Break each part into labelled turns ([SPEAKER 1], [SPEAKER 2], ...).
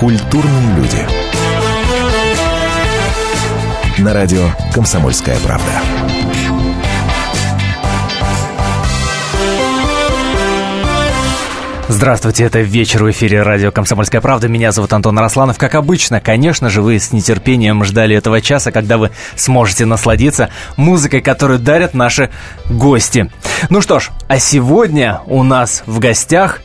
[SPEAKER 1] Культурные люди. На радио «Комсомольская правда».
[SPEAKER 2] Здравствуйте, это вечер в эфире радио «Комсомольская правда». Меня зовут Антон Росланов. Как обычно, конечно же, вы с нетерпением ждали этого часа, когда вы сможете насладиться музыкой, которую дарят наши гости. Ну что ж, а сегодня у нас в гостях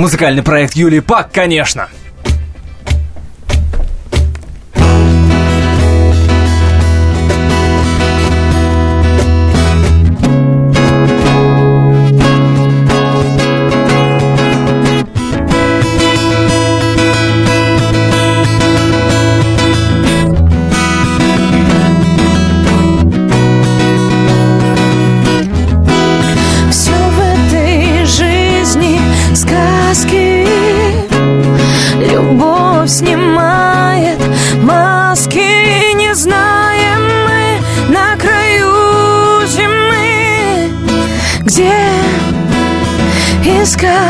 [SPEAKER 2] музыкальный проект Юлии Пак, конечно – sky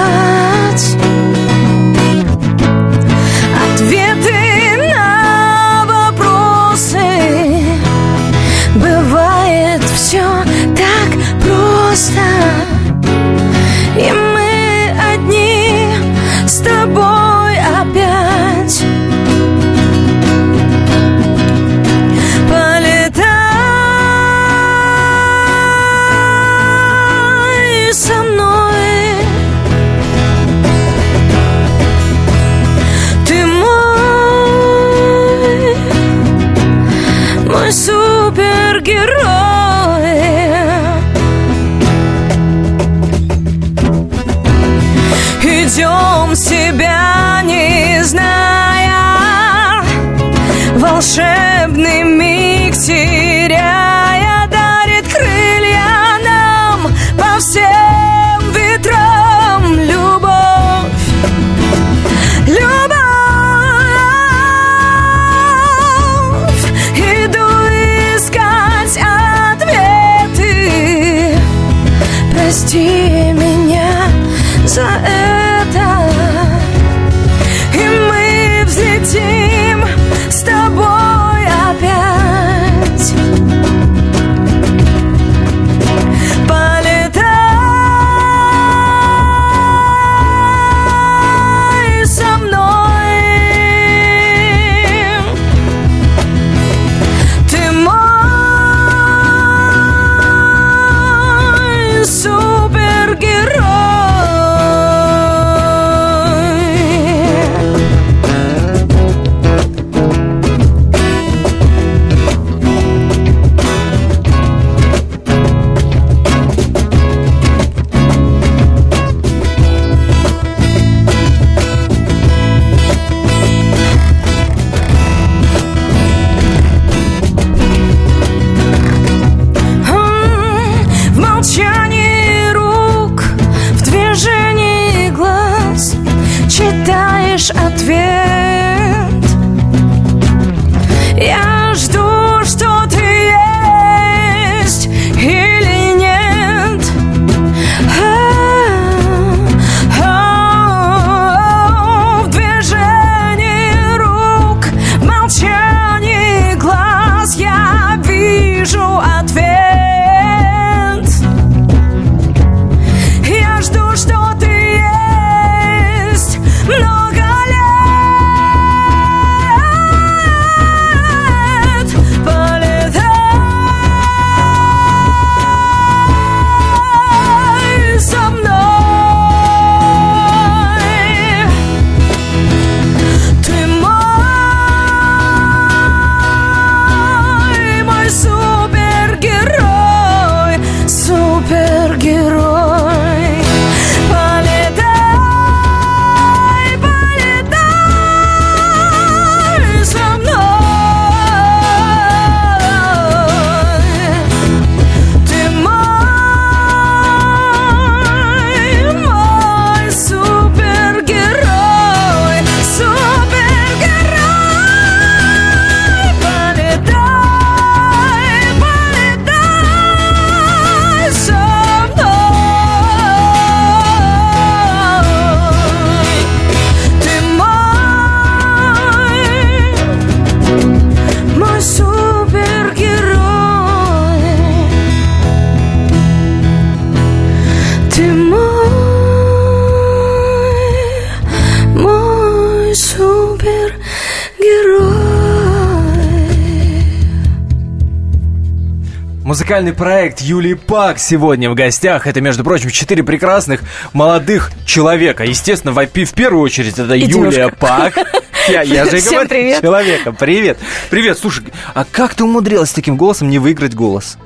[SPEAKER 3] Музыкальный проект Юлии Пак сегодня в гостях. Это, между прочим, четыре прекрасных молодых человека. Естественно, в, в первую очередь это
[SPEAKER 2] И
[SPEAKER 3] Юлия
[SPEAKER 2] девушка.
[SPEAKER 3] Пак. Я, я же и говорю,
[SPEAKER 2] привет.
[SPEAKER 3] человека. Привет. Привет. Слушай, а как ты умудрилась таким голосом не выиграть голос?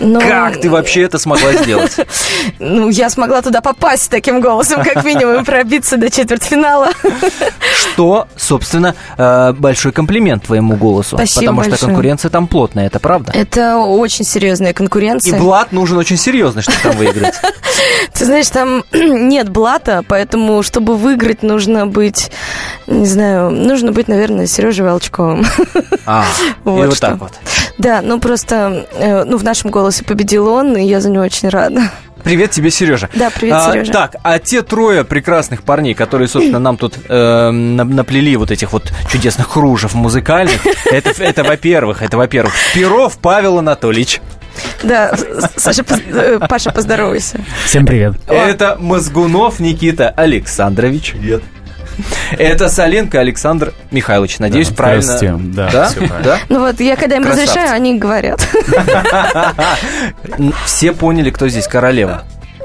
[SPEAKER 2] Ну,
[SPEAKER 3] Как ты вообще это смогла сделать?
[SPEAKER 2] Ну, я смогла туда попасть таким голосом, как минимум, и пробиться до четвертьфинала.
[SPEAKER 3] Что, собственно, э, большой комплимент твоему голосу.
[SPEAKER 2] Спасибо
[SPEAKER 3] Потому что конкуренция там плотная, это правда?
[SPEAKER 2] Это очень серьезная
[SPEAKER 3] И
[SPEAKER 2] конкуренция.
[SPEAKER 3] блат нужен очень серьезный, чтобы там выиграть.
[SPEAKER 2] Ты знаешь, там нет блата, поэтому, чтобы выиграть, нужно быть, не знаю, нужно быть, наверное, Сережей Волчковым.
[SPEAKER 3] А, и
[SPEAKER 2] Вот
[SPEAKER 3] так вот.
[SPEAKER 2] Да, ну просто, э, ну в нашем голосе победил он, и я за него очень рада.
[SPEAKER 3] Привет тебе, Сережа.
[SPEAKER 2] Да, привет,
[SPEAKER 3] А,
[SPEAKER 2] Сережа.
[SPEAKER 3] Так, а те трое прекрасных парней, которые, собственно, нам тут э, на- наплели вот этих вот чудесных кружев музыкальных, это, это во-первых, это во-первых. Перов Павел Анатольевич.
[SPEAKER 2] Да, Саша, э, Паша, поздоровайся.
[SPEAKER 4] Всем привет.
[SPEAKER 3] Это Мозгунов Никита Александрович. Привет. Это Соленко Александр Михайлович. Надеюсь,
[SPEAKER 4] Да,
[SPEAKER 3] правильно.
[SPEAKER 4] здрасте. Да,
[SPEAKER 3] да?
[SPEAKER 4] правильно.
[SPEAKER 3] Да?
[SPEAKER 2] Ну вот, я когда им
[SPEAKER 3] Красавцы.
[SPEAKER 2] разрешаю, они говорят.
[SPEAKER 3] Все поняли, кто здесь королева.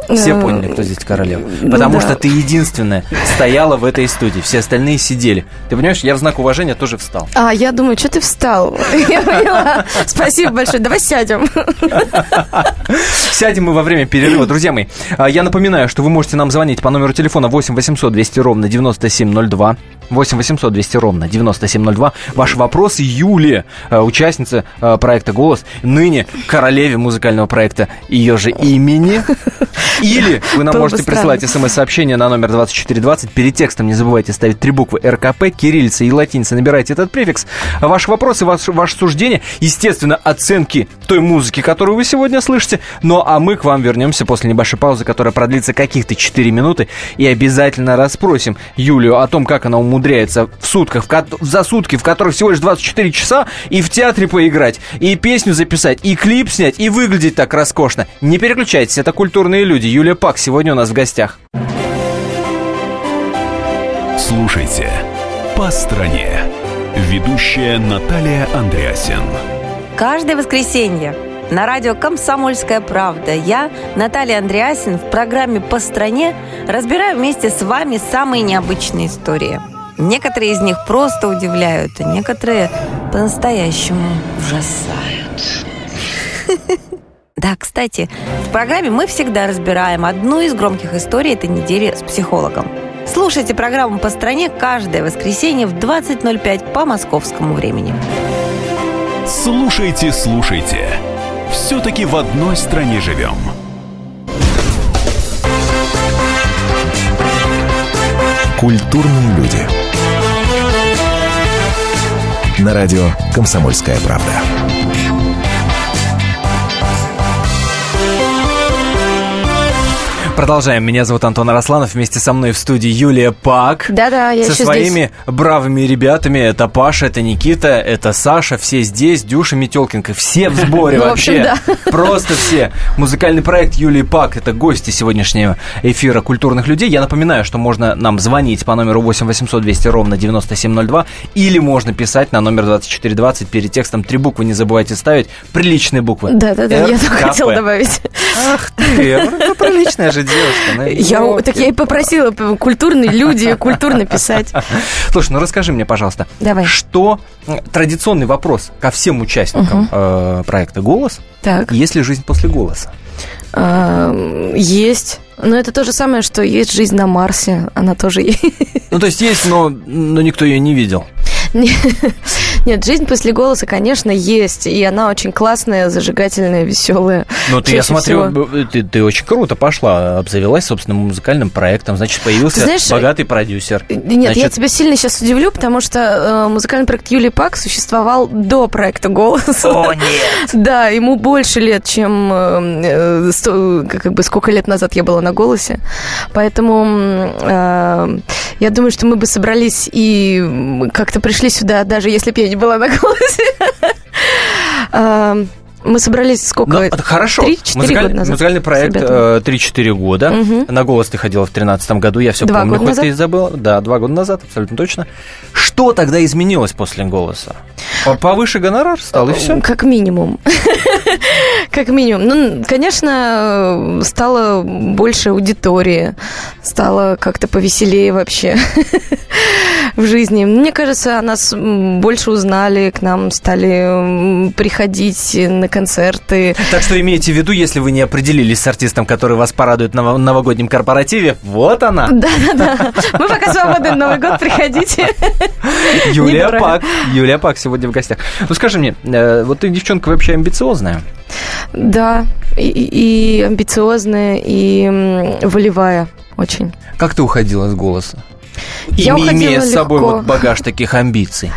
[SPEAKER 3] Все
[SPEAKER 2] Э,
[SPEAKER 3] поняли, кто здесь королева.
[SPEAKER 2] ну
[SPEAKER 3] Потому
[SPEAKER 2] да.
[SPEAKER 3] что ты единственная стояла в этой студии. Все остальные сидели. Ты понимаешь, я в знак уважения тоже встал.
[SPEAKER 2] А, я думаю, что ты встал? Я поняла. Спасибо большое. Давай сядем.
[SPEAKER 3] Сядем мы во время перерыва. Друзья мои, а, я напоминаю, что вы можете нам звонить по номеру телефона 8 800 200 ровно 9702. 8 800 200 ровно 9702. Ваши вопросы Юле, а, участница проекта «Голос», ныне королеве музыкального проекта ее же имени. Или вы нам можете присылать смс-сообщение на номер 2420. Перед текстом не забывайте ставить три буквы РКП, кириллица и латиница. Набирайте этот префикс. Ваши вопросы, ваш, ваше суждение, естественно, оценки той музыки, которую вы сегодня слышите. Ну а мы к вам вернемся после небольшой паузы, которая продлится каких-то 4 минуты. И обязательно расспросим Юлию о том, как она умудряется в сутках, в ко- за сутки, в которых всего лишь 24 часа, и в театре поиграть, и песню записать, и клип снять, и выглядеть так роскошно. Не переключайтесь, это культурные люди. Юлия Пак сегодня у нас в гостях.
[SPEAKER 5] Слушайте «По стране». Ведущая Наталья Андреасин.
[SPEAKER 6] Каждое воскресенье на радио «Комсомольская правда» я, Наталья Андреасин, в программе «По стране» разбираю вместе с вами самые необычные истории. Некоторые из них просто удивляют, а некоторые по-настоящему ужасают. Да, кстати, в программе мы всегда разбираем одну из громких историй этой недели с психологом. Слушайте программу «По стране» каждое воскресенье в 20.05 по московскому времени.
[SPEAKER 5] Слушайте, слушайте. Все-таки в одной стране живем.
[SPEAKER 1] Культурные люди. На радио «Комсомольская правда».
[SPEAKER 3] Продолжаем. Меня зовут Антон Арасланов. Вместе со мной в студии Юлия Пак.
[SPEAKER 2] Да-да, я
[SPEAKER 3] Со своими бравыми ребятами. Это Паша, это Никита, это Саша. Все здесь. Дюша Метелкинка. Все в сборе
[SPEAKER 2] Ну,
[SPEAKER 3] вообще. Просто все. Музыкальный проект Юлии Пак. Это гости сегодняшнего эфира культурных людей. Я напоминаю, что можно нам звонить по номеру 8 800 200 ровно 9702. Или можно писать на номер 2420. Перед текстом три буквы не забывайте ставить. Приличные буквы.
[SPEAKER 2] Да-да-да, я только
[SPEAKER 3] РКП.
[SPEAKER 2] хотела добавить.
[SPEAKER 3] Ах ты, приличная девушка. ну,
[SPEAKER 2] Я, так я и попросила культурные люди культурно писать.
[SPEAKER 3] Слушай, ну расскажи мне, пожалуйста,
[SPEAKER 2] Давай.
[SPEAKER 3] что традиционный вопрос ко всем участникам э, проекта «Голос»
[SPEAKER 2] Так.
[SPEAKER 3] есть ли жизнь после голоса?
[SPEAKER 2] Есть. Но это то же самое, что есть жизнь на Марсе. Она тоже есть.
[SPEAKER 3] Ну, то есть есть, но, но никто ее не видел.
[SPEAKER 2] Нет, жизнь после голоса, конечно, есть. И она очень классная, зажигательная, веселая.
[SPEAKER 3] Ну, ты, я смотрю,
[SPEAKER 2] всего.
[SPEAKER 3] ты, ты очень круто пошла, обзавелась собственным музыкальным проектом, значит, появился
[SPEAKER 2] Ты знаешь,
[SPEAKER 3] богатый продюсер.
[SPEAKER 2] Нет, я
[SPEAKER 3] Значит,
[SPEAKER 2] тебя сильно сейчас удивлю, потому что э, музыкальный проект Юлии Пак существовал до проекта «Голос».
[SPEAKER 3] О, нет!
[SPEAKER 2] Да, ему больше лет, чем э, э, сто- как бы сколько лет назад я была на «Голосе». Поэтому э, я думаю, что мы бы собрались и как-то пришли сюда, даже если бы я не была на «Голосе». Э, Мы собрались сколько?
[SPEAKER 3] Ну, это хорошо.
[SPEAKER 2] 3-4
[SPEAKER 3] Музыкаль-
[SPEAKER 2] года назад.
[SPEAKER 3] Музыкальный проект
[SPEAKER 2] ребятами.
[SPEAKER 3] э, 3-4 года.
[SPEAKER 2] Мгм.
[SPEAKER 3] На голос ты ходила в 2013 году, я все
[SPEAKER 2] Два
[SPEAKER 3] помню,
[SPEAKER 2] года
[SPEAKER 3] хоть
[SPEAKER 2] назад?
[SPEAKER 3] ты и забыла. Да, два года назад, абсолютно точно. Что тогда изменилось после голоса? По- Повыше гонорар стал, и все.
[SPEAKER 2] Как минимум. Как минимум. Ну, конечно, стало больше аудитории, стало как-то повеселее вообще в жизни. Мне кажется, нас больше узнали, к нам стали приходить на концерты.
[SPEAKER 3] Так что имейте в виду, если вы не определились с артистом, который вас порадует на ново- новогоднем корпоративе, вот она,
[SPEAKER 2] Да-да-да. Мы пока свободны Новый год, приходите.
[SPEAKER 3] Юлия Пак. Юлия Пак сегодня в гостях. Ну скажи мне, э, вот ты девчонка вообще амбициозная?
[SPEAKER 2] Да, и, и амбициозная, и волевая очень.
[SPEAKER 3] Как ты уходила с голоса?
[SPEAKER 2] Я
[SPEAKER 3] Име-
[SPEAKER 2] уходила
[SPEAKER 3] имея с собой
[SPEAKER 2] легко.
[SPEAKER 3] вот багаж таких амбиций.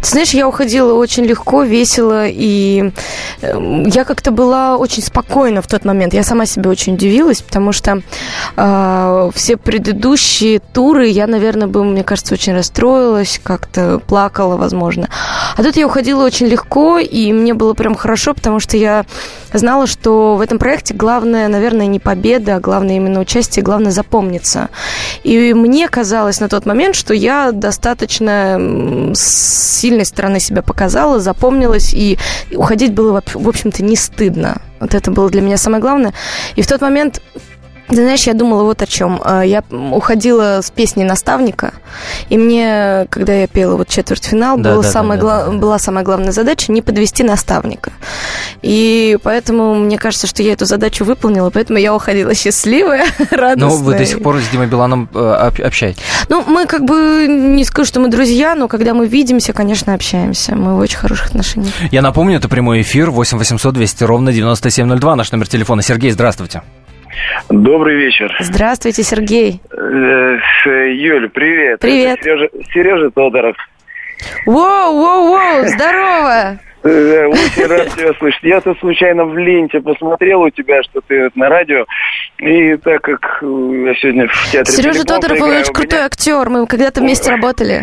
[SPEAKER 2] Ты знаешь, я уходила очень легко, весело, и э, я как-то была очень спокойна в тот момент. Я сама себе очень удивилась, потому что э, все предыдущие туры я, наверное, бы, мне кажется, очень расстроилась, как-то плакала, возможно. А тут я уходила очень легко, и мне было прям хорошо, потому что я знала, что в этом проекте главное, наверное, не победа, а главное именно участие, главное запомниться. И мне казалось на тот момент, что я достаточно м, с сильной стороны себя показала, запомнилась, и уходить было, в- общем-то, не стыдно. Вот это было для меня самое главное. И в тот момент ты знаешь, я думала вот о чем. Э, Я уходила с песней наставника, и мне, когда я пела вот четвертьфинал,
[SPEAKER 3] Да,
[SPEAKER 2] была,
[SPEAKER 3] да,
[SPEAKER 2] самая
[SPEAKER 3] да,
[SPEAKER 2] гла-
[SPEAKER 3] да,
[SPEAKER 2] была самая главная задача не подвести наставника. И поэтому мне кажется, что я эту задачу выполнила, поэтому я уходила счастливая, радостная.
[SPEAKER 3] Ну, вы до сих пор с Димой Биланом э, об- общаетесь.
[SPEAKER 2] Ну, мы как бы не скажу, что мы друзья, но когда мы видимся, конечно, общаемся. Мы в очень хороших отношениях.
[SPEAKER 3] Я напомню, это прямой эфир 8 800 200 ровно 9702, наш номер телефона. Сергей, здравствуйте.
[SPEAKER 4] Добрый вечер.
[SPEAKER 2] Здравствуйте, Сергей.
[SPEAKER 4] Э, с- Юль, привет.
[SPEAKER 2] Привет.
[SPEAKER 4] Это Сережа, Сережа Тодоров.
[SPEAKER 2] Воу, воу, воу, здорово.
[SPEAKER 4] Э, Очень рад тебя слышать. Я тут случайно в ленте посмотрел у тебя, что ты на радио. И так как э, я сегодня в театре...
[SPEAKER 2] Сережа Тодоров, он очень крутой актер. Мы когда-то вместе работали.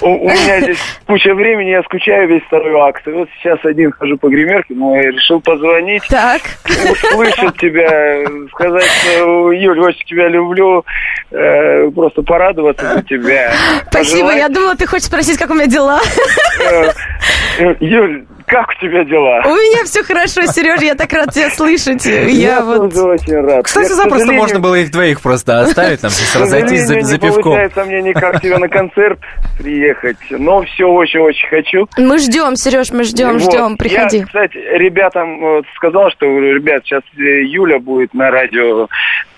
[SPEAKER 4] У, меня здесь куча времени, я скучаю весь второй акт. И вот сейчас один хожу по гримерке, но я решил позвонить,
[SPEAKER 2] Так.
[SPEAKER 4] услышать тебя, сказать, что, Юль, очень тебя люблю, э, просто порадоваться за тебя.
[SPEAKER 2] Спасибо. Я думала, ты хочешь спросить, как у меня дела.
[SPEAKER 4] э, э, Юль, как у тебя дела?
[SPEAKER 2] У меня все хорошо, Сережа, я так рад тебя слышать. Я вот...
[SPEAKER 4] тоже очень рад.
[SPEAKER 3] Кстати,
[SPEAKER 4] Я,
[SPEAKER 3] запросто
[SPEAKER 4] сожалению,
[SPEAKER 3] можно было их двоих просто оставить, там, сейчас разойтись за, за
[SPEAKER 4] не
[SPEAKER 3] пивком.
[SPEAKER 4] получается мне никак тебе на концерт приехать, но все очень-очень хочу.
[SPEAKER 2] Мы ждем, Сереж, мы ждем,
[SPEAKER 4] Вот.
[SPEAKER 2] ждем. Приходи.
[SPEAKER 4] Я, кстати, ребятам вот сказал, что, ребят, сейчас э, Юля будет на радио,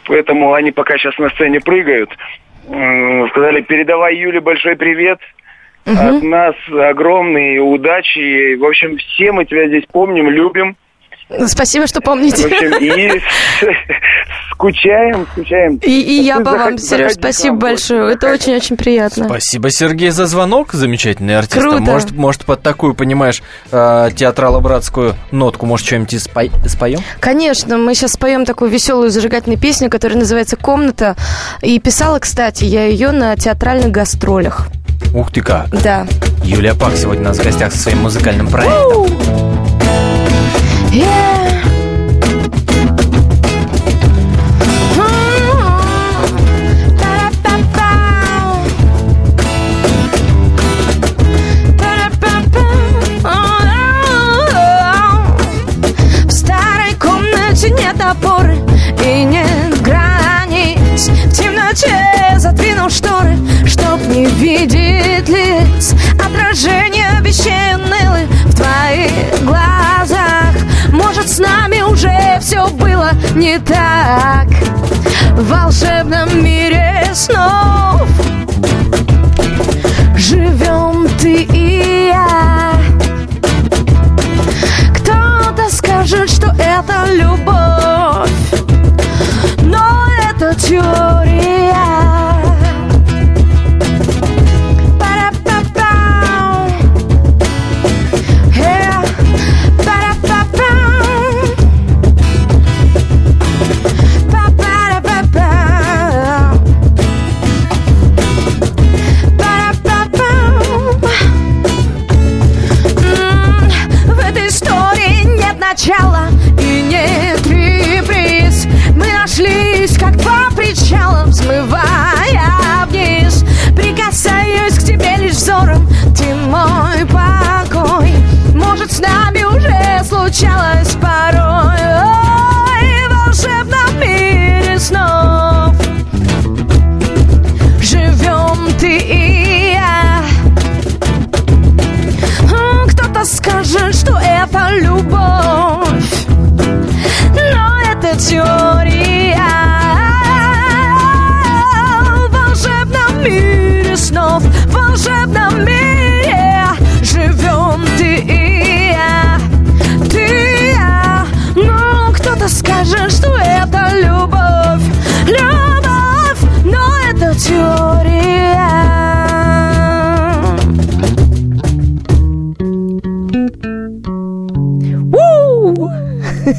[SPEAKER 4] поэтому они пока сейчас на сцене прыгают. Сказали, передавай Юле большой привет. От нас огромные удачи. В общем, все мы тебя здесь помним, любим.
[SPEAKER 2] Спасибо, что
[SPEAKER 4] В
[SPEAKER 2] помните.
[SPEAKER 4] общем, и скучаем, скучаем.
[SPEAKER 2] И, и я по вам, Сереж, спасибо
[SPEAKER 4] в
[SPEAKER 2] большое. Это очень-очень приятно.
[SPEAKER 3] Спасибо, Сергей, за звонок. Замечательный артист.
[SPEAKER 2] Круто.
[SPEAKER 3] Может, может, под такую, понимаешь, э, театрало-братскую нотку, может, что-нибудь и спой- споем?
[SPEAKER 2] Конечно, мы сейчас споем такую веселую зажигательную песню, которая называется «Комната». И писала, кстати, я ее на театральных гастролях.
[SPEAKER 3] Ух ты как.
[SPEAKER 2] Да.
[SPEAKER 3] Юлия Пак сегодня у нас в гостях со своим музыкальным проектом.
[SPEAKER 2] Yeah. В старой комнате нет опоры и нет границ В темноте задвинул шторы, чтоб не видеть лиц Отражение вещей унылы в твоих глазах. Может, с нами уже все было не так? В волшебном мире снов. Живем ты и я. Кто-то скажет, что это любовь. Но это теория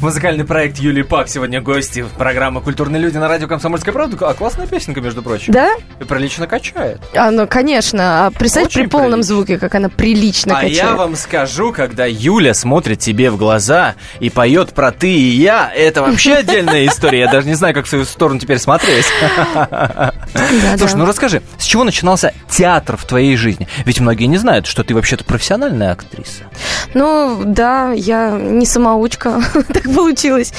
[SPEAKER 3] Музыкальный проект Юлии Пак сегодня гости программы «Культурные люди» на радио «Комсомольская правда». А классная песенка, между прочим.
[SPEAKER 2] Да?
[SPEAKER 3] И прилично качает.
[SPEAKER 2] А, ну, конечно. А представь
[SPEAKER 3] Очень
[SPEAKER 2] при полном
[SPEAKER 3] прилично.
[SPEAKER 2] звуке, как она прилично
[SPEAKER 3] А
[SPEAKER 2] качает.
[SPEAKER 3] я вам скажу, когда Юля смотрит тебе в глаза и поет про ты и я, это вообще отдельная история. Я даже не знаю, как в свою сторону теперь смотреть. Слушай, ну расскажи, с чего начинался театр в твоей жизни? Ведь многие не знают, что ты вообще-то профессиональная актриса.
[SPEAKER 2] Ну, да, я не самоучка, так получилось.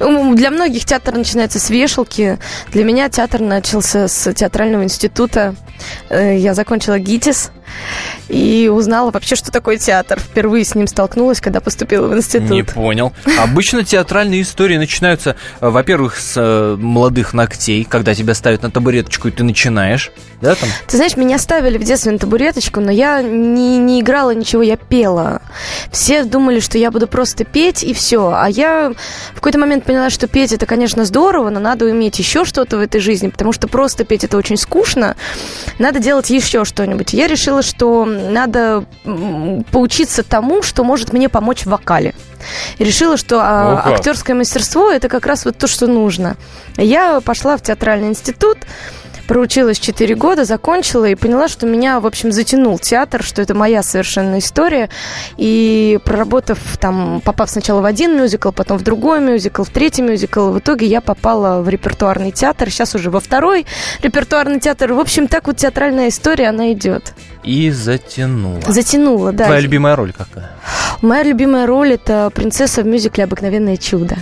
[SPEAKER 2] М, Для многих театр начинается с вешалки. Для меня театр начался с театрального института. Э, Я закончила ГИТИС и узнала вообще, что такое театр. Впервые с ним столкнулась, когда поступила в институт.
[SPEAKER 3] Не понял. Обычно театральные истории начинаются, э, во-первых, с э, молодых ногтей, когда тебя ставят на табуреточку, и ты начинаешь. Да, там?
[SPEAKER 2] Ты знаешь, меня ставили в детстве на табуреточку, но я не, не играла ничего, я пела. Все думали, что я буду просто петь и все. А я в какой-то момент поняла, что петь это, конечно, здорово, но надо уметь еще что-то в этой жизни, потому что просто петь это очень скучно. Надо делать еще что-нибудь. Я решила, что надо поучиться тому, что может мне помочь в вокале. И решила, что а, актерское мастерство это как раз вот то, что нужно. Я пошла в театральный институт, проучилась 4 года, закончила и поняла, что меня, в общем, затянул театр, что это моя совершенно история. И проработав там, попав сначала в один мюзикл, потом в другой мюзикл, в третий мюзикл, в итоге я попала в репертуарный театр, сейчас уже во второй репертуарный театр. В общем, так вот театральная история, она идет.
[SPEAKER 3] И затянула.
[SPEAKER 2] Затянула, да.
[SPEAKER 3] Твоя любимая роль какая?
[SPEAKER 2] Моя любимая роль это принцесса в мюзикле «Обыкновенное чудо».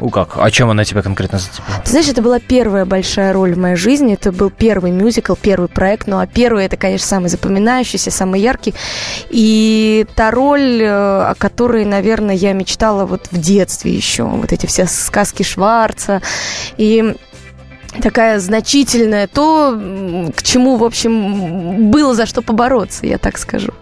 [SPEAKER 3] У как? О чем она тебя конкретно зацепила?
[SPEAKER 2] Ты знаешь, это была первая большая роль в моей жизни. Это был первый мюзикл, первый проект. Ну, а первый это, конечно, самый запоминающийся, самый яркий. И та роль, э, о которой, наверное, я мечтала вот в детстве еще. Вот эти все сказки Шварца. И такая значительная, то, к чему, в общем, было за что побороться, я так скажу.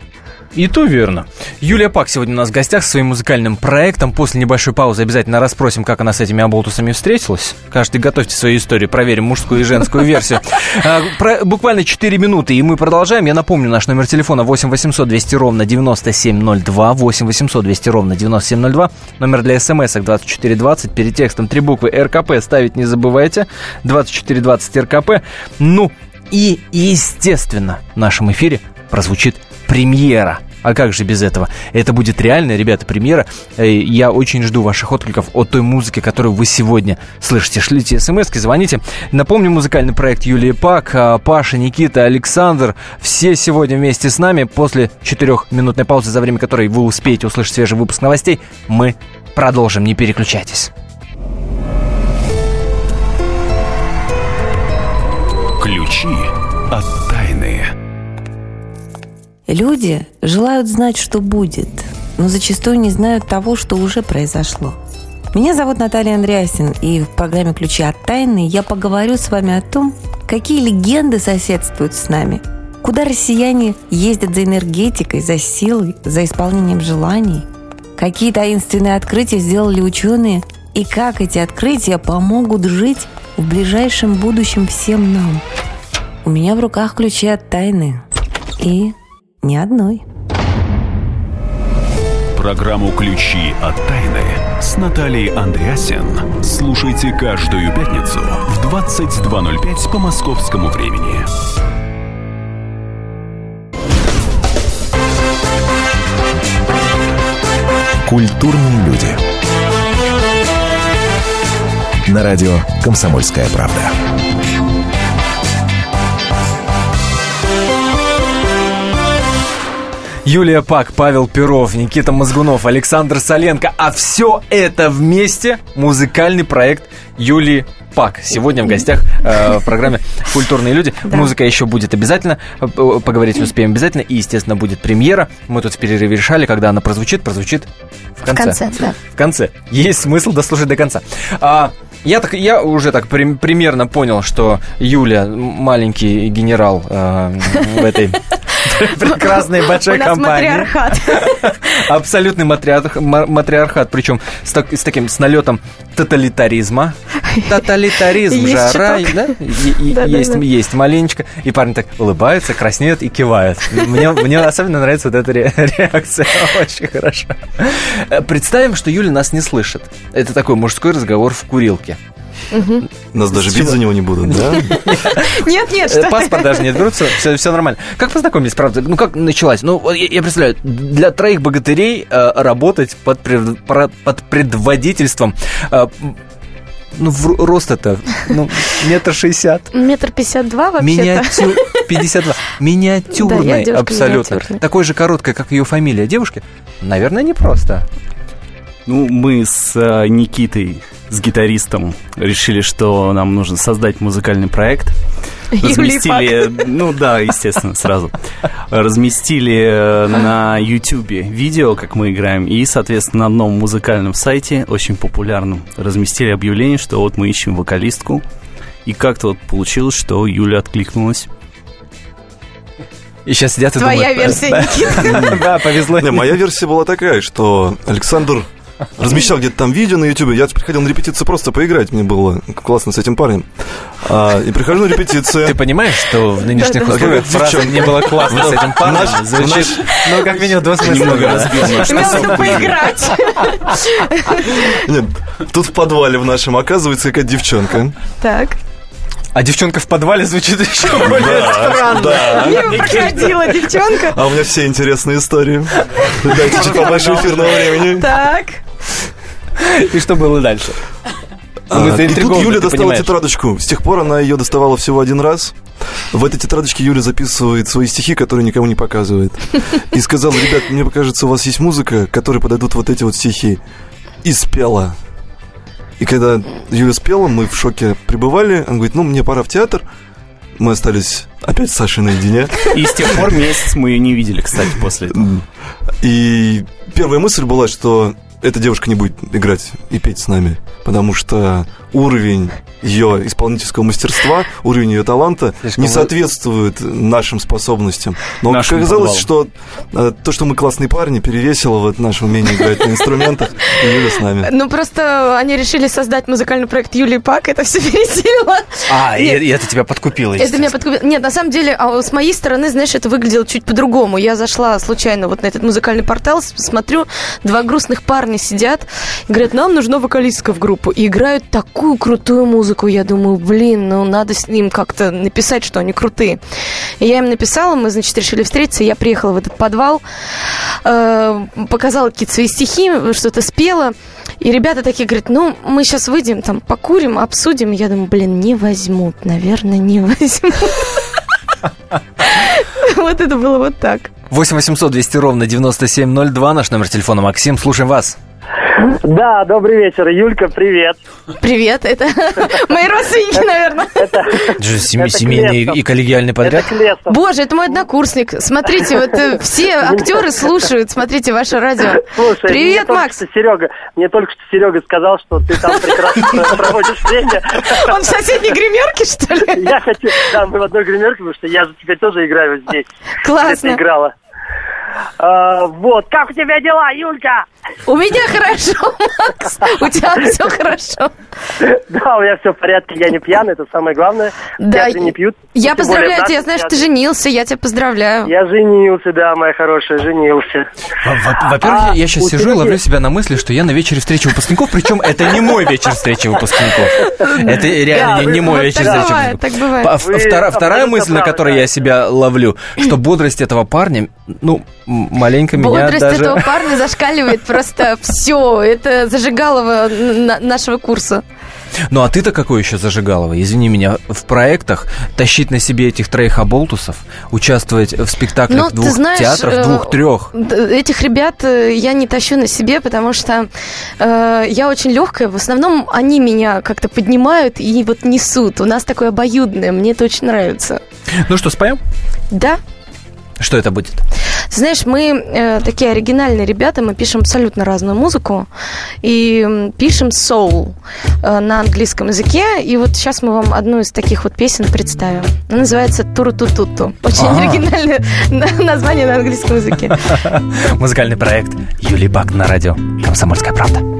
[SPEAKER 3] И то верно. Юлия Пак сегодня у нас в гостях со своим музыкальным проектом. После небольшой паузы обязательно расспросим, как она с этими оболтусами встретилась. Каждый готовьте свою историю, проверим мужскую и женскую версию. А, Буквально 4 минуты, и мы продолжаем. Я напомню, наш номер телефона 8 800 200 ровно 9702, 8 800 200 ровно 9702. Номер для смс 2420, перед текстом три буквы РКП ставить не забывайте. 2420 РКП. Ну, и, естественно, в нашем эфире прозвучит премьера. А как же без этого? Это будет реальная, ребята, премьера. Э, Я очень жду ваших откликов о той музыке, которую вы сегодня слышите. Шлите смс звоните. Напомню, музыкальный проект Юлии Пак, а, Паша, Никита, Александр. Все сегодня вместе с нами. После четырехминутной паузы, за время которой вы успеете услышать свежий выпуск новостей, мы продолжим. Не переключайтесь.
[SPEAKER 5] Ключи от тайны.
[SPEAKER 6] Люди желают знать, что будет, но зачастую не знают того, что уже произошло. Меня зовут Наталья Андреасин, и в программе «Ключи от тайны» я поговорю с вами о том, какие легенды соседствуют с нами, куда россияне ездят за энергетикой, за силой, за исполнением желаний, какие таинственные открытия сделали ученые и как эти открытия помогут жить в ближайшем будущем всем нам. У меня в руках ключи от тайны. И ни одной.
[SPEAKER 5] Программу «Ключи от тайны» с Натальей Андреасен слушайте каждую пятницу в 22.05 по московскому времени.
[SPEAKER 1] Культурные люди. На радио «Комсомольская правда».
[SPEAKER 3] Юлия Пак, Павел Перов, Никита Мозгунов, Александр Соленко. А все это вместе музыкальный проект Юлии Пак. Сегодня в гостях э, в программе «Культурные люди».
[SPEAKER 2] Да.
[SPEAKER 3] Музыка еще будет обязательно, э, п- поговорить успеем обязательно. И, естественно, будет премьера. Мы тут в перерыве решали, когда она прозвучит, прозвучит в
[SPEAKER 2] В
[SPEAKER 3] конце.
[SPEAKER 2] конце, да.
[SPEAKER 3] В конце. Есть смысл дослушать до конца. А, я, так, я уже так прим- примерно понял, что Юля маленький генерал э, в этой прекрасной большой
[SPEAKER 2] У нас
[SPEAKER 3] компании.
[SPEAKER 2] матриархат.
[SPEAKER 3] Абсолютный матриарх- ма- матриархат, причем с, так- с таким, с налетом тоталитаризма. Тоталитаризм
[SPEAKER 2] Есть
[SPEAKER 3] же рай,
[SPEAKER 2] чуток.
[SPEAKER 3] да? Есть, есть маленечко. И парни так улыбаются, краснеют и кивают. Мне, мне особенно нравится вот эта ре- реакция. Очень хорошо. Представим, что Юля нас не слышит. Это такой мужской разговор в курилке.
[SPEAKER 7] Нас даже бить за него не будут, да?
[SPEAKER 2] Нет, нет,
[SPEAKER 3] Э,
[SPEAKER 2] что
[SPEAKER 3] Паспорт даже не отберут, все, все, нормально. Как познакомились, правда? Ну, как началась? Ну, я, я представляю, для троих богатырей э, работать под, пред- про- под предводительством... э, ну, в- рост это, ну, метр шестьдесят.
[SPEAKER 2] Метр пятьдесят два вообще-то.
[SPEAKER 3] Миниатюр... 52. Миниатюрный
[SPEAKER 2] Да, я девушка
[SPEAKER 3] абсолютно.
[SPEAKER 2] миниатюрная.
[SPEAKER 3] Такой же короткой, как ее фамилия девушки. Наверное, непросто.
[SPEAKER 8] Ну, мы с э, Никитой, с гитаристом, решили, что нам нужно создать музыкальный проект. Разместили, ну да, естественно, сразу. Разместили э, на Ютубе видео, как мы играем, и, соответственно, на одном музыкальном сайте, очень популярном, разместили объявление, что вот мы ищем вокалистку. И как-то вот получилось, что Юля откликнулась.
[SPEAKER 3] И сейчас сидят и
[SPEAKER 2] Твоя
[SPEAKER 3] думают...
[SPEAKER 2] версия,
[SPEAKER 3] да,
[SPEAKER 2] Никита.
[SPEAKER 3] Да, повезло.
[SPEAKER 7] Не, моя версия была такая, что Александр размещал где-то там видео на Ютубе. Я приходил на репетицию просто поиграть. Мне было классно с этим парнем. А, и прихожу на репетицию.
[SPEAKER 3] Ты понимаешь, что в нынешних
[SPEAKER 2] Да-да.
[SPEAKER 3] условиях
[SPEAKER 7] Девчонка.
[SPEAKER 3] фраза «мне было классно с этим парнем»
[SPEAKER 7] Наш-
[SPEAKER 3] звучит,
[SPEAKER 7] наш-
[SPEAKER 3] ну, как минимум двусмысленно.
[SPEAKER 8] Немного
[SPEAKER 3] да.
[SPEAKER 8] разбил
[SPEAKER 2] в виду поиграть.
[SPEAKER 7] Нет, тут в подвале в нашем оказывается какая-то девчонка.
[SPEAKER 2] Так.
[SPEAKER 3] А девчонка в подвале звучит еще более странно.
[SPEAKER 7] Да.
[SPEAKER 2] Мимо проходила девчонка.
[SPEAKER 7] А у меня все интересные истории. Дайте чуть побольше эфирного времени.
[SPEAKER 2] Так.
[SPEAKER 3] И что было дальше?
[SPEAKER 7] А, и тут Юля достала
[SPEAKER 3] понимаешь.
[SPEAKER 7] тетрадочку. С тех пор она ее доставала всего один раз. В этой тетрадочке Юля записывает свои стихи, которые никому не показывает. И сказала, ребят, мне кажется, у вас есть музыка, которой подойдут вот эти вот стихи. И спела. И когда Юля спела, мы в шоке пребывали. Она говорит, ну, мне пора в театр. Мы остались опять с Сашей наедине.
[SPEAKER 8] И с тех пор месяц мы ее не видели, кстати, после этого.
[SPEAKER 7] И первая мысль была, что эта девушка не будет играть и петь с нами, потому что уровень ее исполнительского мастерства, уровень ее таланта
[SPEAKER 3] Слишком
[SPEAKER 7] не соответствует нашим способностям. Но
[SPEAKER 8] Нашим
[SPEAKER 7] оказалось, что э, то, что мы классные парни, перевесило вот наше умение играть на инструментах, и Юля с нами.
[SPEAKER 2] Ну, просто они решили создать музыкальный проект Юлии Пак, это все пересилило.
[SPEAKER 3] А, и, и это тебя подкупило,
[SPEAKER 2] Это меня подкупило. Нет, на самом деле, а с моей стороны, знаешь, это выглядело чуть по-другому. Я зашла случайно вот на этот музыкальный портал, смотрю, два грустных парня сидят, и говорят, нам нужна вокалистка в группу. И играют такую крутую музыку. Я думаю, блин, ну надо с ним как-то написать, что они крутые. И я им написала, мы, значит, решили встретиться. Я приехала в этот подвал, э, показала какие-то свои стихи, что-то спела. И ребята такие говорят, ну, мы сейчас выйдем, там, покурим, обсудим. Я думаю, блин, не возьмут, наверное, не возьмут. Вот это было вот так.
[SPEAKER 3] 8 800 200 ровно 9702, наш номер телефона. Максим, слушаем вас.
[SPEAKER 9] Да, добрый вечер. Юлька, привет.
[SPEAKER 2] Привет, это мои родственники, наверное.
[SPEAKER 3] Это семейный и коллегиальный подряд.
[SPEAKER 2] Боже, это мой однокурсник. Смотрите, вот э, все актеры слушают, смотрите ваше радио.
[SPEAKER 9] Слушай,
[SPEAKER 2] Привет, Макс.
[SPEAKER 9] Серега, мне только что Серега сказал, что ты там прекрасно проводишь время.
[SPEAKER 2] Он в соседней гримерке, что ли?
[SPEAKER 9] Я хочу, да, мы в одной гримерке, потому что я же теперь тоже играю здесь.
[SPEAKER 2] Классно.
[SPEAKER 9] играла. А, вот, как у тебя дела, Юлька?
[SPEAKER 2] У меня хорошо, Макс. У тебя все хорошо.
[SPEAKER 9] Да, у меня все в порядке, я не пьяный, это самое главное.
[SPEAKER 2] Да,
[SPEAKER 9] театре не пьют.
[SPEAKER 2] Я поздравляю тебя, знаешь, ты женился, я тебя поздравляю.
[SPEAKER 9] Я женился, да, моя хорошая, женился.
[SPEAKER 3] Во- во- Во-первых,
[SPEAKER 9] А,
[SPEAKER 3] я сейчас
[SPEAKER 9] у
[SPEAKER 3] сижу и ловлю себя на мысли, что я на вечере встречи выпускников, причем это не мой вечер встречи выпускников. Это реально не- мой вечер
[SPEAKER 2] так
[SPEAKER 3] встречи
[SPEAKER 2] бывает, так бывает.
[SPEAKER 3] Па-
[SPEAKER 9] Вы
[SPEAKER 3] втора- Вторая мысль, на которой я себя ловлю, что бодрость этого парня, ну, маленько меня
[SPEAKER 2] Бодрость
[SPEAKER 3] даже...
[SPEAKER 2] этого парня зашкаливает просто все. Это зажигалово на- нашего курса.
[SPEAKER 3] Ну а ты-то какой еще зажигалово? Извини меня, в проектах тащить на себе этих троих оболтусов, участвовать в спектаклях
[SPEAKER 2] Ну,
[SPEAKER 3] двух
[SPEAKER 2] знаешь,
[SPEAKER 3] театров,
[SPEAKER 2] э,
[SPEAKER 3] двух-трех.
[SPEAKER 2] Этих ребят э, я не тащу на себе, потому что э, я очень легкая. В основном они меня как-то поднимают и вот несут. У нас такое обоюдное, мне это очень нравится.
[SPEAKER 3] Ну что, споем?
[SPEAKER 2] Да? Что это будет?
[SPEAKER 3] Знаешь, мы э, такие оригинальные ребята, мы пишем абсолютно разную музыку и пишем соул э, на английском языке. И вот сейчас мы вам одну из таких вот песен представим. Она называется Туру-ту-ту-ту. Очень
[SPEAKER 2] А.
[SPEAKER 3] оригинальное на- название на английском языке.
[SPEAKER 2] Музыкальный проект Юлии Бак на радио «Комсомольская правда».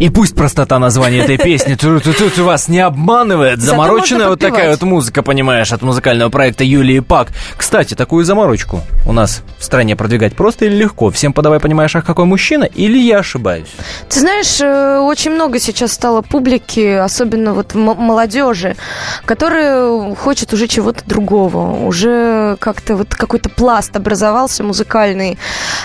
[SPEAKER 2] И пусть простота названия этой песни тут вас не обманывает. Замороченная вот такая вот музыка, понимаешь, от музыкального проекта Юлии Пак. Кстати, такую заморочку у нас в стране продвигать просто или легко? Всем подавай, понимаешь, ах, какой мужчина? Или я ошибаюсь?
[SPEAKER 3] Ты знаешь, э, очень много сейчас стало публики, особенно вот молодежи, которая хочет уже чего-то другого. Уже как-то вот какой-то пласт образовался музыкальный,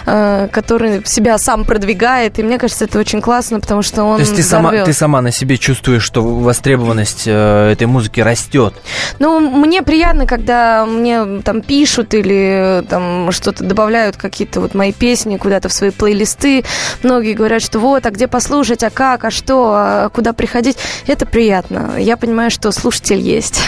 [SPEAKER 3] э, который себя сам продвигает. И мне кажется, это очень классно, потому что он
[SPEAKER 2] То есть ты сама, ты сама на себе чувствуешь, что востребованность э, этой музыки растет.
[SPEAKER 3] Ну, мне приятно, когда мне там пишут или там что-то добавляют, какие-то вот мои песни куда-то в свои плейлисты. Многие говорят, что вот, а где послушать, а как, а что, а куда приходить. Это приятно. Я понимаю, что слушатель есть.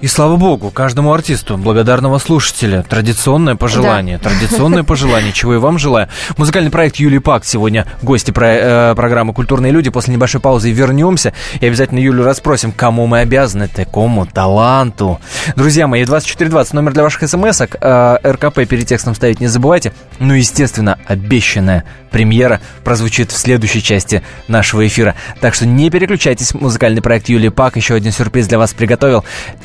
[SPEAKER 3] И слава богу, каждому артисту, благодарного слушателя, традиционное пожелание, да. традиционное пожелание, чего и вам желаю. Музыкальный проект Юлии Пак сегодня гости про, э, программы «Культурные люди». После небольшой паузы вернемся и обязательно Юлю расспросим, кому мы обязаны, такому таланту. Друзья мои, 2420, номер для ваших смс-ок. Э, РКП перед текстом ставить не забывайте. Ну, естественно, обещанная премьера прозвучит в следующей части нашего эфира. Так что не переключайтесь, музыкальный проект Юлии Пак еще один сюрприз для вас приготовил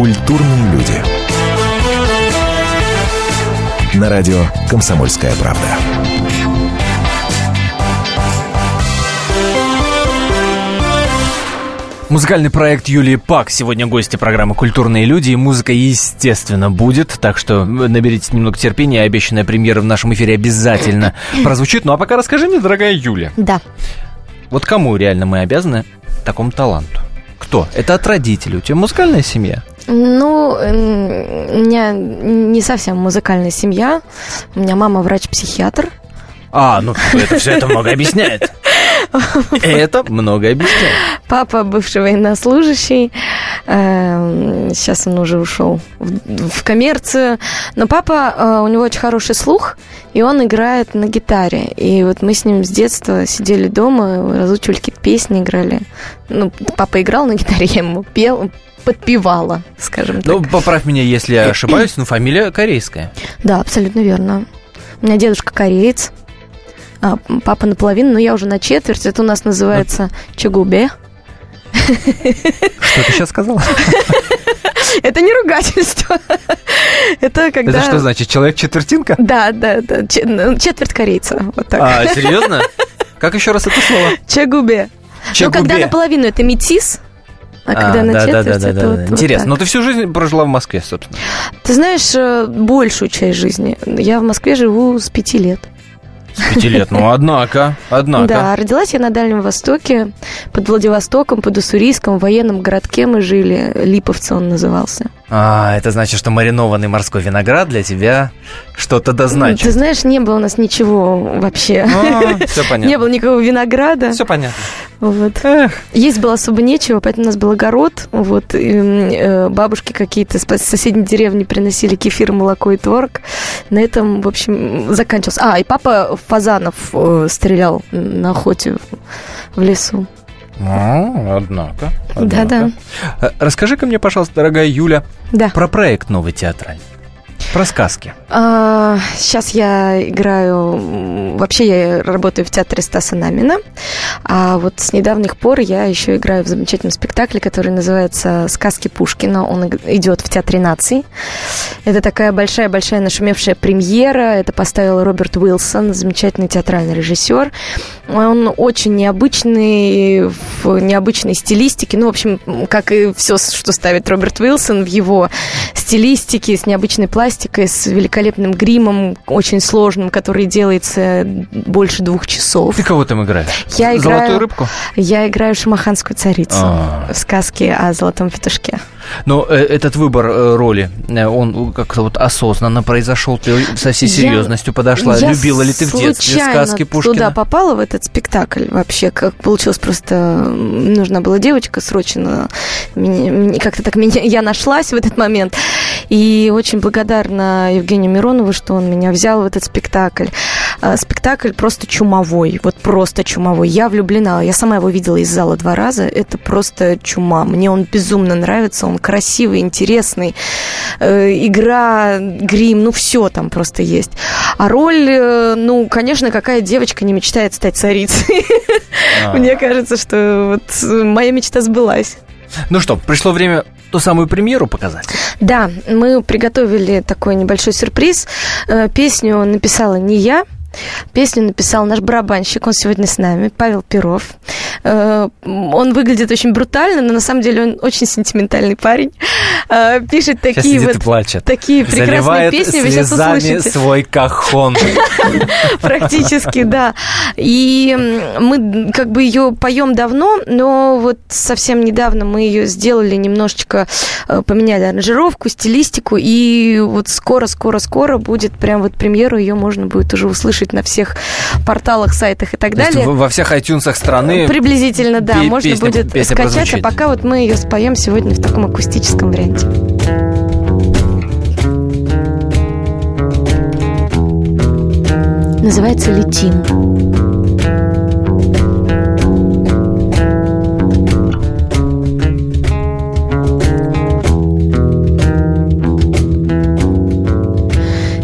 [SPEAKER 1] Культурные люди. На радио «Комсомольская правда».
[SPEAKER 3] Музыкальный проект Юлии Пак. Сегодня гости программы «Культурные люди». И музыка, естественно, будет. Так что наберите немного терпения. Обещанная премьера в нашем эфире обязательно прозвучит. Ну а пока расскажи мне, дорогая Юля.
[SPEAKER 2] Да.
[SPEAKER 3] Вот кому реально мы обязаны такому таланту? Кто? Это от родителей. У тебя музыкальная семья?
[SPEAKER 2] Ну, у меня не совсем музыкальная семья. У меня мама врач-психиатр.
[SPEAKER 3] А, ну это все это много объясняет. Это много объясняет.
[SPEAKER 2] Папа бывший военнослужащий. Сейчас эм, он уже ушел в коммерцию. Но папа, э, у него очень хороший слух, и он играет на гитаре. И вот мы с ним с детства сидели дома, разучивали какие-то песни, играли. Ну, папа играл на гитаре, я ему пел, подпевала, скажем ну,
[SPEAKER 3] так. Ну, поправь меня, если я ошибаюсь, но фамилия корейская.
[SPEAKER 2] Да, абсолютно верно. У меня дедушка кореец, а, папа наполовину, но я уже на четверть. Это у нас называется чагубе.
[SPEAKER 3] Что ты сейчас сказала?
[SPEAKER 2] Это не ругательство. Это когда...
[SPEAKER 3] Это что значит? Человек четвертинка?
[SPEAKER 2] Да, да, да. Ну, четверть корейца. Вот так.
[SPEAKER 3] А, серьезно? Как еще раз это слово?
[SPEAKER 2] Чагубе. Ну, когда наполовину это метис, а, когда а, на да, четверть, да, да, да, вот,
[SPEAKER 3] да. Интересно. Вот Но ты всю жизнь прожила в Москве, собственно.
[SPEAKER 2] Ты знаешь, э, большую часть жизни. Я в Москве живу с пяти лет.
[SPEAKER 3] С пяти лет, ну однако, однако.
[SPEAKER 2] Да, родилась я на Дальнем Востоке, под Владивостоком, под Уссурийском, в военном городке мы жили, Липовцы он назывался.
[SPEAKER 3] А, это значит, что маринованный морской виноград для тебя что-то дозначит.
[SPEAKER 2] Ты знаешь, не было у нас ничего вообще.
[SPEAKER 3] А, все понятно.
[SPEAKER 2] Не было никакого винограда.
[SPEAKER 3] Все понятно.
[SPEAKER 2] Вот. Эх. Есть было особо нечего, поэтому у нас был огород. Вот, и, э, бабушки какие-то с соседней деревни приносили кефир, молоко и творог. На этом, в общем, заканчивался. А, и папа фазанов э, стрелял на охоте в лесу.
[SPEAKER 3] А, однако.
[SPEAKER 2] Да-да.
[SPEAKER 3] Э, расскажи-ка мне, пожалуйста, дорогая Юля,
[SPEAKER 2] да.
[SPEAKER 3] про проект новый театральный. Про сказки.
[SPEAKER 2] А, сейчас я играю... Вообще я работаю в театре Стаса Намина. А вот с недавних пор я еще играю в замечательном спектакле, который называется «Сказки Пушкина». Он идет в Театре наций. Это такая большая-большая нашумевшая премьера. Это поставил Роберт Уилсон, замечательный театральный режиссер. Он очень необычный, в необычной стилистике. Ну, в общем, как и все, что ставит Роберт Уилсон в его стилистике, с необычной пластикой, с великолепным гримом, очень сложным, который делается больше двух часов.
[SPEAKER 3] Ты кого там играешь?
[SPEAKER 2] Я играю,
[SPEAKER 3] Золотую рыбку?
[SPEAKER 2] Я играю шамаханскую царицу А-а-а. в сказке о золотом петушке.
[SPEAKER 3] Но э, этот выбор э, роли, э, он как-то вот осознанно произошел, ты со всей серьезностью я, подошла. Я Любила ли ты в детстве сказки Пушкина?
[SPEAKER 2] туда попала, в этот спектакль вообще, как получилось просто, нужна была девочка срочно, как-то так меня, я нашлась в этот момент, и очень благодарна Евгению Миронову, что он меня взял в этот спектакль. А, спектакль просто чумовой, вот просто чумовой. Я влюблена, я сама его видела из зала два раза, это просто чума. Мне он безумно нравится, он красивый, интересный, э, игра, грим, ну все там просто есть. А роль, э, ну, конечно, какая девочка не мечтает стать царицей? А. Мне кажется, что вот моя мечта сбылась.
[SPEAKER 3] Ну что, пришло время ту самую премьеру показать?
[SPEAKER 2] Да, мы приготовили такой небольшой сюрприз. Э, песню написала не я, Песню написал наш барабанщик, он сегодня с нами, Павел Перов. Э, он выглядит очень брутально, но на самом деле он очень сентиментальный парень. Э, пишет такие вот
[SPEAKER 3] плачет.
[SPEAKER 2] такие прекрасные
[SPEAKER 3] Заливает
[SPEAKER 2] песни, вы сейчас услышите.
[SPEAKER 3] свой кахон.
[SPEAKER 2] Практически, да. И мы как бы ее поем давно, но вот совсем недавно мы ее сделали немножечко, э, поменяли аранжировку, стилистику, и вот скоро-скоро-скоро будет прям вот премьеру, ее можно будет уже услышать на всех порталах, сайтах и так
[SPEAKER 3] То
[SPEAKER 2] далее.
[SPEAKER 3] во всех iTunes страны
[SPEAKER 2] Приблизительно, да, можно
[SPEAKER 3] песня-
[SPEAKER 2] будет
[SPEAKER 3] песня
[SPEAKER 2] скачать, а
[SPEAKER 3] прозвучит.
[SPEAKER 2] пока вот мы ее споем сегодня в таком акустическом варианте. Называется «Летим».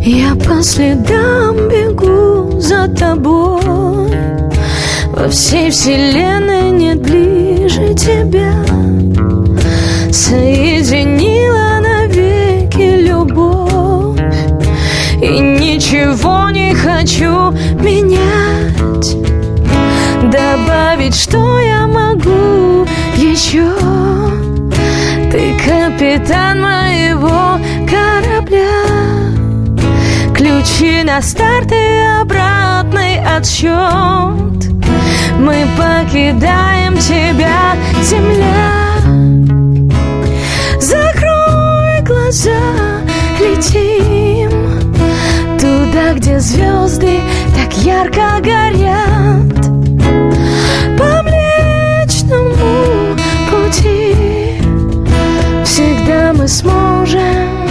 [SPEAKER 2] Я по следам бегу за тобой. Во всей вселенной нет ближе тебя. Соединила навеки любовь. И ничего не хочу менять. Добавить, что я могу еще. Ты капитан моего корабля Ключи на старт и обратный отсчет. Мы покидаем тебя, земля. Закрой глаза, летим Туда, где звезды так ярко горят. По Млечному пути Всегда мы сможем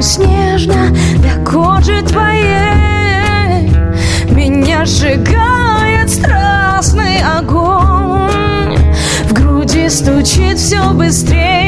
[SPEAKER 2] Дотронусь нежно до кожи твоей Меня сжигает страстный огонь. В груди стучит все быстрее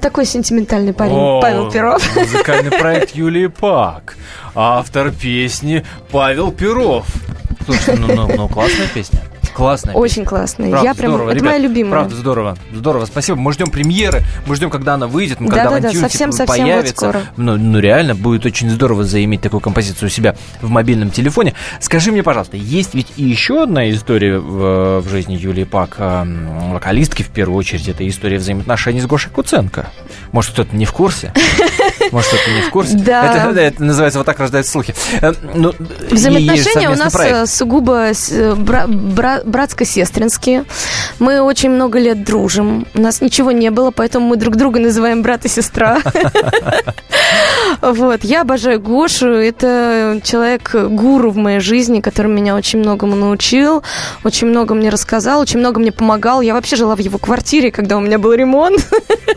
[SPEAKER 2] Вот такой сентиментальный парень О, Павел Перов.
[SPEAKER 3] Музыкальный проект Юлии Пак. Автор песни Павел Перов. Слушай, ну, ну, ну классная песня. Классная.
[SPEAKER 2] Очень классная. Правда, Я прям, здорово. это Ребят, моя любимая.
[SPEAKER 3] Правда, здорово. Здорово, спасибо. Мы ждем премьеры, мы ждем, когда она выйдет, мы
[SPEAKER 2] да,
[SPEAKER 3] когда
[SPEAKER 2] да, да, совсем, совсем появится. Вот скоро.
[SPEAKER 3] Ну, ну, реально, будет очень здорово заиметь такую композицию у себя в мобильном телефоне. Скажи мне, пожалуйста, есть ведь и еще одна история в, в жизни Юлии Пак, э, вокалистки, в первую очередь, это история взаимоотношений с Гошей Куценко. Может, кто-то не в курсе? Может, кто-то не в курсе?
[SPEAKER 2] Да.
[SPEAKER 3] Это, это называется «Вот так рождаются слухи». Э,
[SPEAKER 2] ну, Взаимоотношения у нас проект. сугубо бра- бра- братско-сестринские. Мы очень много лет дружим. У нас ничего не было, поэтому мы друг друга называем брат и сестра. Вот, я обожаю Гошу. Это человек-гуру в моей жизни, который меня очень многому научил, очень много мне рассказал, очень много мне помогал. Я вообще жила в его квартире, когда у меня был ремонт,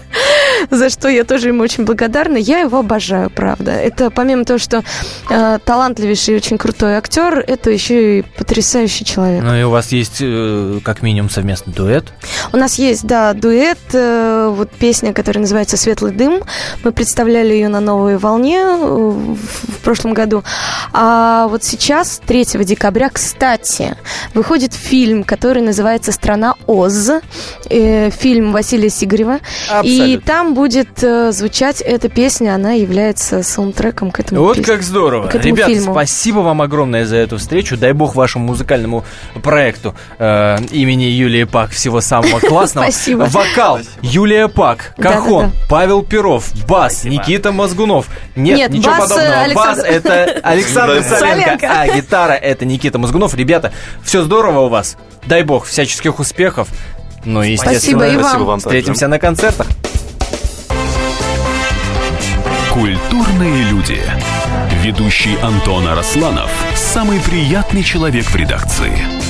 [SPEAKER 2] за что я тоже ему очень благодарна. Я его обожаю, правда. Это помимо того, что э, талантливейший и очень крутой актер, это еще и потрясающий человек.
[SPEAKER 3] Ну и у вас есть э, как минимум совместный дуэт?
[SPEAKER 2] У нас есть, да, дуэт. Э, вот песня, которая называется «Светлый дым». Мы представляли ее на «Новой волне» э, в, прошлом году. А вот сейчас, 3 декабря, кстати, выходит фильм, который называется «Страна Оз». Э, фильм Василия Сигарева. Абсолютно. И там будет э, звучать эта песня, она является саундтреком к этому
[SPEAKER 3] Вот песне, как здорово. Ребят, фильму. спасибо вам огромное за эту встречу. Дай бог вашему музыкальному проекту э, имени Юлии Пак всего самого классного.
[SPEAKER 2] Спасибо.
[SPEAKER 3] Вокал Юлия Пак, Кахон, Павел Перов, бас Никита Мозгунов. Нет, ничего подобного. Бас это Александр Соленко, а гитара это Никита Мозгунов. Ребята, все здорово у вас. Дай бог всяческих успехов. Ну, естественно,
[SPEAKER 2] спасибо, и вам. Спасибо вам
[SPEAKER 3] встретимся на концертах.
[SPEAKER 5] Культурные люди. Ведущий Антон Арасланов – самый приятный человек в редакции.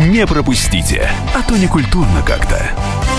[SPEAKER 5] Не пропустите, а то не культурно как-то.